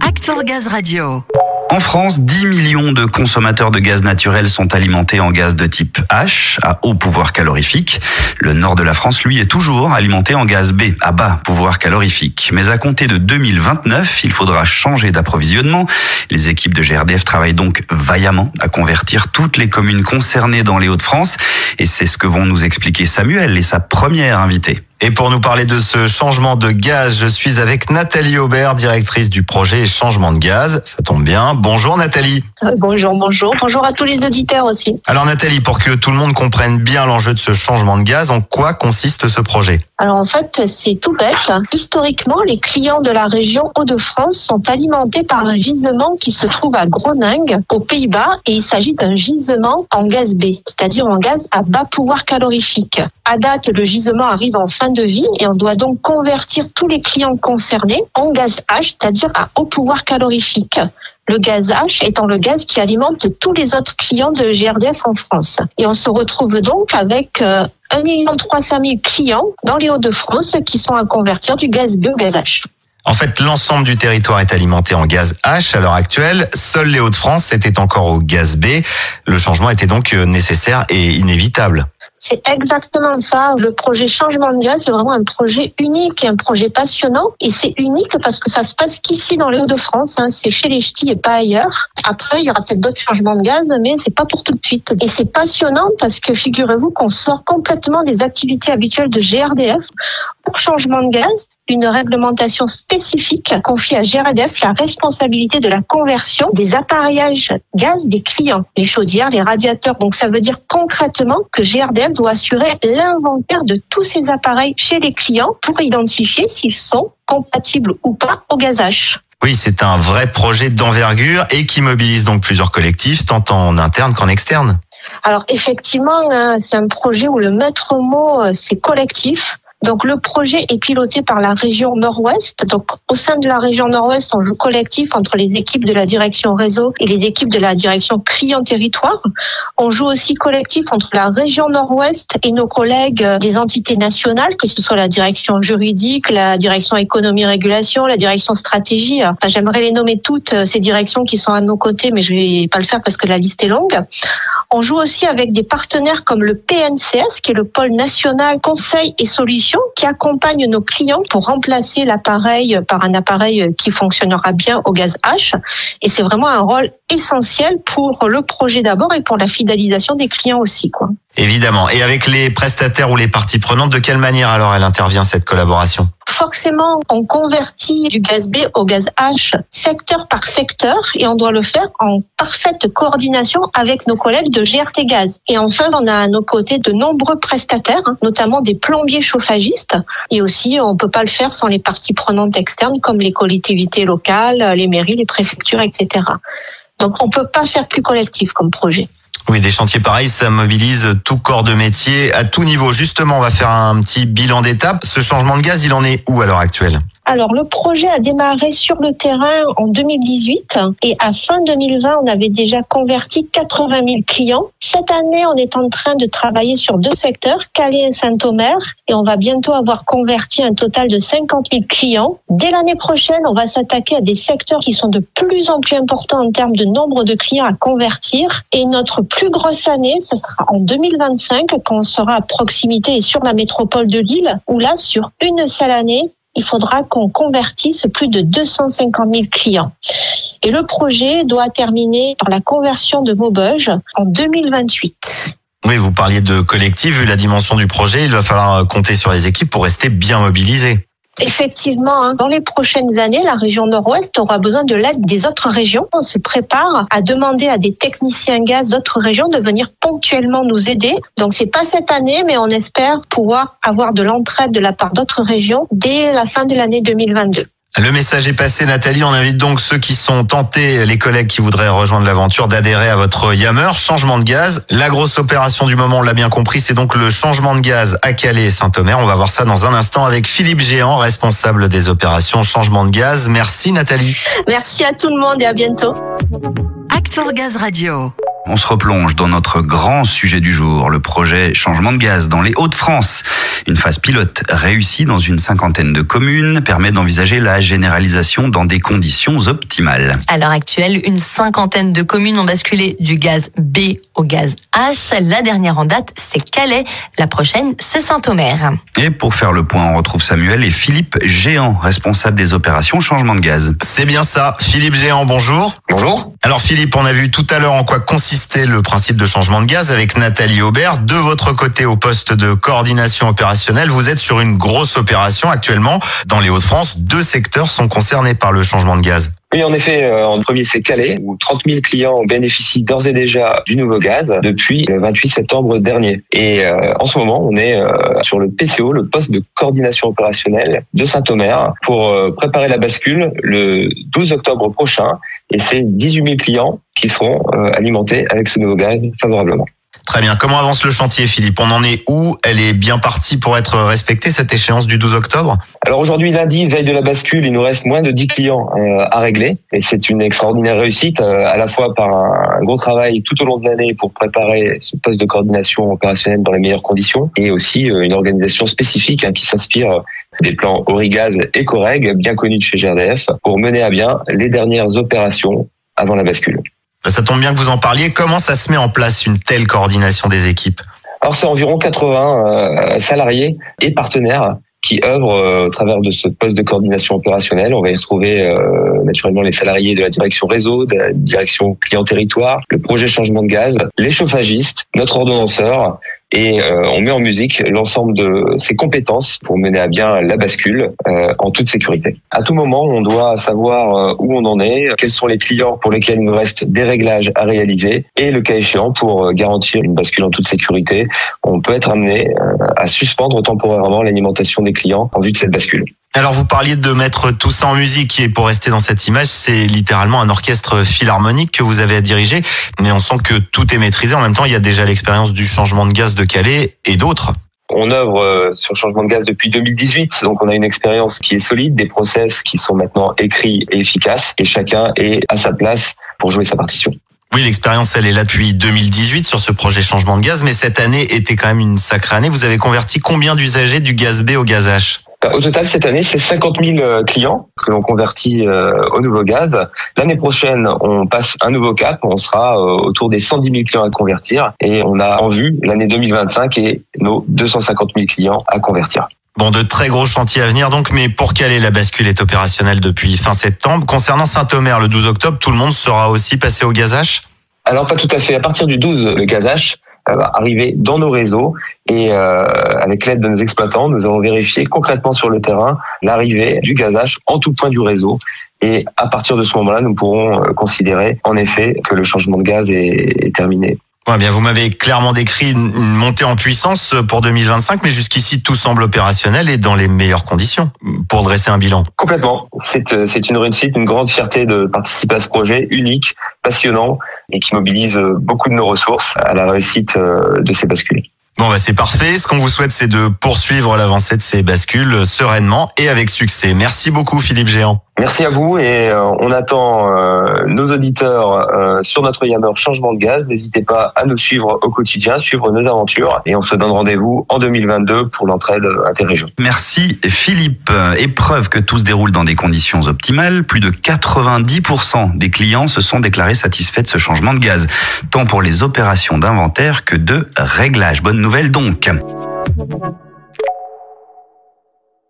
Act for Gaz Radio. En France, 10 millions de consommateurs de gaz naturel sont alimentés en gaz de type H, à haut pouvoir calorifique. Le nord de la France, lui, est toujours alimenté en gaz B, à bas pouvoir calorifique. Mais à compter de 2029, il faudra changer d'approvisionnement. Les équipes de GRDF travaillent donc vaillamment à convertir toutes les communes concernées dans les Hauts-de-France. Et c'est ce que vont nous expliquer Samuel et sa première invitée. Et pour nous parler de ce changement de gaz, je suis avec Nathalie Aubert, directrice du projet Changement de gaz. Ça tombe bien. Bonjour Nathalie. Euh, bonjour, bonjour. Bonjour à tous les auditeurs aussi. Alors Nathalie, pour que tout le monde comprenne bien l'enjeu de ce changement de gaz, en quoi consiste ce projet? Alors en fait, c'est tout bête. Historiquement, les clients de la région Hauts-de-France sont alimentés par un gisement qui se trouve à Groningue, aux Pays-Bas, et il s'agit d'un gisement en gaz B, c'est-à-dire en gaz à bas pouvoir calorifique. À date, le gisement arrive en fin de vie et on doit donc convertir tous les clients concernés en gaz H, c'est-à-dire à haut pouvoir calorifique. Le gaz H étant le gaz qui alimente tous les autres clients de GRDF en France. Et on se retrouve donc avec 1 300 000 clients dans les Hauts-de-France qui sont à convertir du gaz B au gaz H. En fait, l'ensemble du territoire est alimenté en gaz H à l'heure actuelle. Seuls les Hauts-de-France étaient encore au gaz B. Le changement était donc euh, nécessaire et inévitable. C'est exactement ça. Le projet Changement de gaz, c'est vraiment un projet unique, un projet passionnant. Et c'est unique parce que ça se passe qu'ici dans les Hauts-de-France. Hein. C'est chez les ch'tis et pas ailleurs. Après, il y aura peut-être d'autres changements de gaz, mais c'est pas pour tout de suite. Et c'est passionnant parce que figurez-vous qu'on sort complètement des activités habituelles de GRDF pour changement de gaz une réglementation spécifique confie à GRDF la responsabilité de la conversion des appareillages gaz des clients, les chaudières, les radiateurs. Donc ça veut dire concrètement que GRDF doit assurer l'inventaire de tous ces appareils chez les clients pour identifier s'ils sont compatibles ou pas au gazage. Oui, c'est un vrai projet d'envergure et qui mobilise donc plusieurs collectifs, tant en interne qu'en externe. Alors effectivement, hein, c'est un projet où le maître mot, euh, c'est collectif. Donc le projet est piloté par la région Nord-Ouest. Donc au sein de la région Nord-Ouest, on joue collectif entre les équipes de la direction réseau et les équipes de la direction client territoire. On joue aussi collectif entre la région Nord-Ouest et nos collègues des entités nationales, que ce soit la direction juridique, la direction économie régulation, la direction stratégie. Enfin, J'aimerais les nommer toutes euh, ces directions qui sont à nos côtés, mais je vais pas le faire parce que la liste est longue. On joue aussi avec des partenaires comme le PNCS, qui est le pôle national conseil et solutions, qui accompagne nos clients pour remplacer l'appareil par un appareil qui fonctionnera bien au gaz H. Et c'est vraiment un rôle essentiel pour le projet d'abord et pour la fidélisation des clients aussi, quoi. Évidemment. Et avec les prestataires ou les parties prenantes, de quelle manière alors elle intervient cette collaboration? Forcément, on convertit du gaz B au gaz H secteur par secteur et on doit le faire en parfaite coordination avec nos collègues de GRT Gaz. Et enfin, on a à nos côtés de nombreux prestataires, hein, notamment des plombiers chauffagistes. Et aussi, on peut pas le faire sans les parties prenantes externes comme les collectivités locales, les mairies, les préfectures, etc. Donc, on peut pas faire plus collectif comme projet. Oui, des chantiers pareils, ça mobilise tout corps de métier à tout niveau. Justement, on va faire un petit bilan d'étape. Ce changement de gaz, il en est où à l'heure actuelle? Alors, le projet a démarré sur le terrain en 2018 et à fin 2020, on avait déjà converti 80 000 clients. Cette année, on est en train de travailler sur deux secteurs, Calais et Saint-Omer, et on va bientôt avoir converti un total de 50 000 clients. Dès l'année prochaine, on va s'attaquer à des secteurs qui sont de plus en plus importants en termes de nombre de clients à convertir. Et notre plus grosse année, ce sera en 2025, quand on sera à proximité et sur la métropole de Lille, où là, sur une seule année, il faudra qu'on convertisse plus de 250 000 clients. Et le projet doit terminer par la conversion de Maubeuge en 2028. Oui, vous parliez de collectif. Vu la dimension du projet, il va falloir compter sur les équipes pour rester bien mobilisés. Effectivement, hein. dans les prochaines années, la région Nord-Ouest aura besoin de l'aide des autres régions. On se prépare à demander à des techniciens gaz d'autres régions de venir ponctuellement nous aider. Donc c'est pas cette année, mais on espère pouvoir avoir de l'entraide de la part d'autres régions dès la fin de l'année 2022. Le message est passé, Nathalie. On invite donc ceux qui sont tentés, les collègues qui voudraient rejoindre l'aventure, d'adhérer à votre Yammer. Changement de gaz. La grosse opération du moment, on l'a bien compris, c'est donc le changement de gaz à Calais et Saint-Omer. On va voir ça dans un instant avec Philippe Géant, responsable des opérations changement de gaz. Merci, Nathalie. Merci à tout le monde et à bientôt. Act for Gaz Radio. On se replonge dans notre grand sujet du jour, le projet changement de gaz dans les Hauts-de-France. Une phase pilote réussie dans une cinquantaine de communes permet d'envisager la généralisation dans des conditions optimales. À l'heure actuelle, une cinquantaine de communes ont basculé du gaz B au gaz H. La dernière en date, c'est Calais. La prochaine, c'est Saint-Omer. Et pour faire le point, on retrouve Samuel et Philippe Géant, responsable des opérations changement de gaz. C'est bien ça. Philippe Géant, bonjour. Bonjour. Alors Philippe, on a vu tout à l'heure en quoi consistait le principe de changement de gaz avec Nathalie Aubert. De votre côté, au poste de coordination opérationnelle, vous êtes sur une grosse opération actuellement. Dans les Hauts-de-France, deux secteurs sont concernés par le changement de gaz. Oui, en effet, euh, en premier, c'est Calais, où 30 000 clients bénéficient d'ores et déjà du nouveau gaz depuis le 28 septembre dernier. Et euh, en ce moment, on est euh, sur le PCO, le poste de coordination opérationnelle de Saint-Omer, pour préparer la bascule le 12 octobre prochain. Et c'est 18 000 clients qui seront alimentés avec ce nouveau gaz favorablement. Très bien. Comment avance le chantier, Philippe? On en est où? Elle est bien partie pour être respectée, cette échéance du 12 octobre? Alors aujourd'hui, lundi, veille de la bascule, il nous reste moins de 10 clients euh, à régler. Et c'est une extraordinaire réussite, euh, à la fois par un gros travail tout au long de l'année pour préparer ce poste de coordination opérationnelle dans les meilleures conditions, et aussi euh, une organisation spécifique hein, qui s'inspire des plans Origaz et Coreg, bien connus de chez GRDF, pour mener à bien les dernières opérations avant la bascule. Ça tombe bien que vous en parliez. Comment ça se met en place une telle coordination des équipes Alors c'est environ 80 euh, salariés et partenaires qui œuvrent euh, au travers de ce poste de coordination opérationnelle. On va y retrouver euh, naturellement les salariés de la direction réseau, de la direction client territoire, le projet changement de gaz, les chauffagistes, notre ordonnanceur, et euh, on met en musique l'ensemble de ses compétences pour mener à bien la bascule euh, en toute sécurité. À tout moment, on doit savoir euh, où on en est, quels sont les clients pour lesquels il nous reste des réglages à réaliser et le cas échéant pour garantir une bascule en toute sécurité, on peut être amené à suspendre temporairement l'alimentation des clients en vue de cette bascule. Alors vous parliez de mettre tout ça en musique et pour rester dans cette image, c'est littéralement un orchestre philharmonique que vous avez à diriger, mais on sent que tout est maîtrisé. En même temps, il y a déjà l'expérience du changement de gaz de Calais et d'autres. On œuvre euh, sur le changement de gaz depuis 2018, donc on a une expérience qui est solide, des process qui sont maintenant écrits et efficaces, et chacun est à sa place pour jouer sa partition. Oui, l'expérience, elle est là depuis 2018 sur ce projet changement de gaz, mais cette année était quand même une sacrée année. Vous avez converti combien d'usagers du gaz B au gaz H? Au total, cette année, c'est 50 000 euh, clients que l'on convertit euh, au nouveau gaz. L'année prochaine, on passe un nouveau cap. On sera euh, autour des 110 000 clients à convertir. Et on a en vue l'année 2025 et nos 250 000 clients à convertir. Bon, de très gros chantiers à venir donc, mais pour caler la bascule est opérationnelle depuis fin septembre. Concernant Saint-Omer, le 12 octobre, tout le monde sera aussi passé au gaz H? Alors pas tout à fait. À partir du 12, le gaz H arriver dans nos réseaux et euh, avec l'aide de nos exploitants, nous avons vérifié concrètement sur le terrain l'arrivée du gazage en tout point du réseau. Et à partir de ce moment-là, nous pourrons euh, considérer en effet que le changement de gaz est, est terminé. Ouais, bien, vous m'avez clairement décrit une montée en puissance pour 2025, mais jusqu'ici tout semble opérationnel et dans les meilleures conditions pour dresser un bilan. Complètement. C'est euh, c'est une réussite, une grande fierté de participer à ce projet unique, passionnant et qui mobilise beaucoup de nos ressources à la réussite euh, de ces bascules. Bon bah c'est parfait. Ce qu'on vous souhaite, c'est de poursuivre l'avancée de ces bascules sereinement et avec succès. Merci beaucoup Philippe Géant. Merci à vous et euh, on attend euh, nos auditeurs euh, sur notre Yammer Changement de Gaz. N'hésitez pas à nous suivre au quotidien, suivre nos aventures et on se donne rendez-vous en 2022 pour l'entraide interrégion. Merci Philippe. Épreuve que tout se déroule dans des conditions optimales. Plus de 90% des clients se sont déclarés satisfaits de ce changement de gaz, tant pour les opérations d'inventaire que de réglage. Bonne nouvelle donc.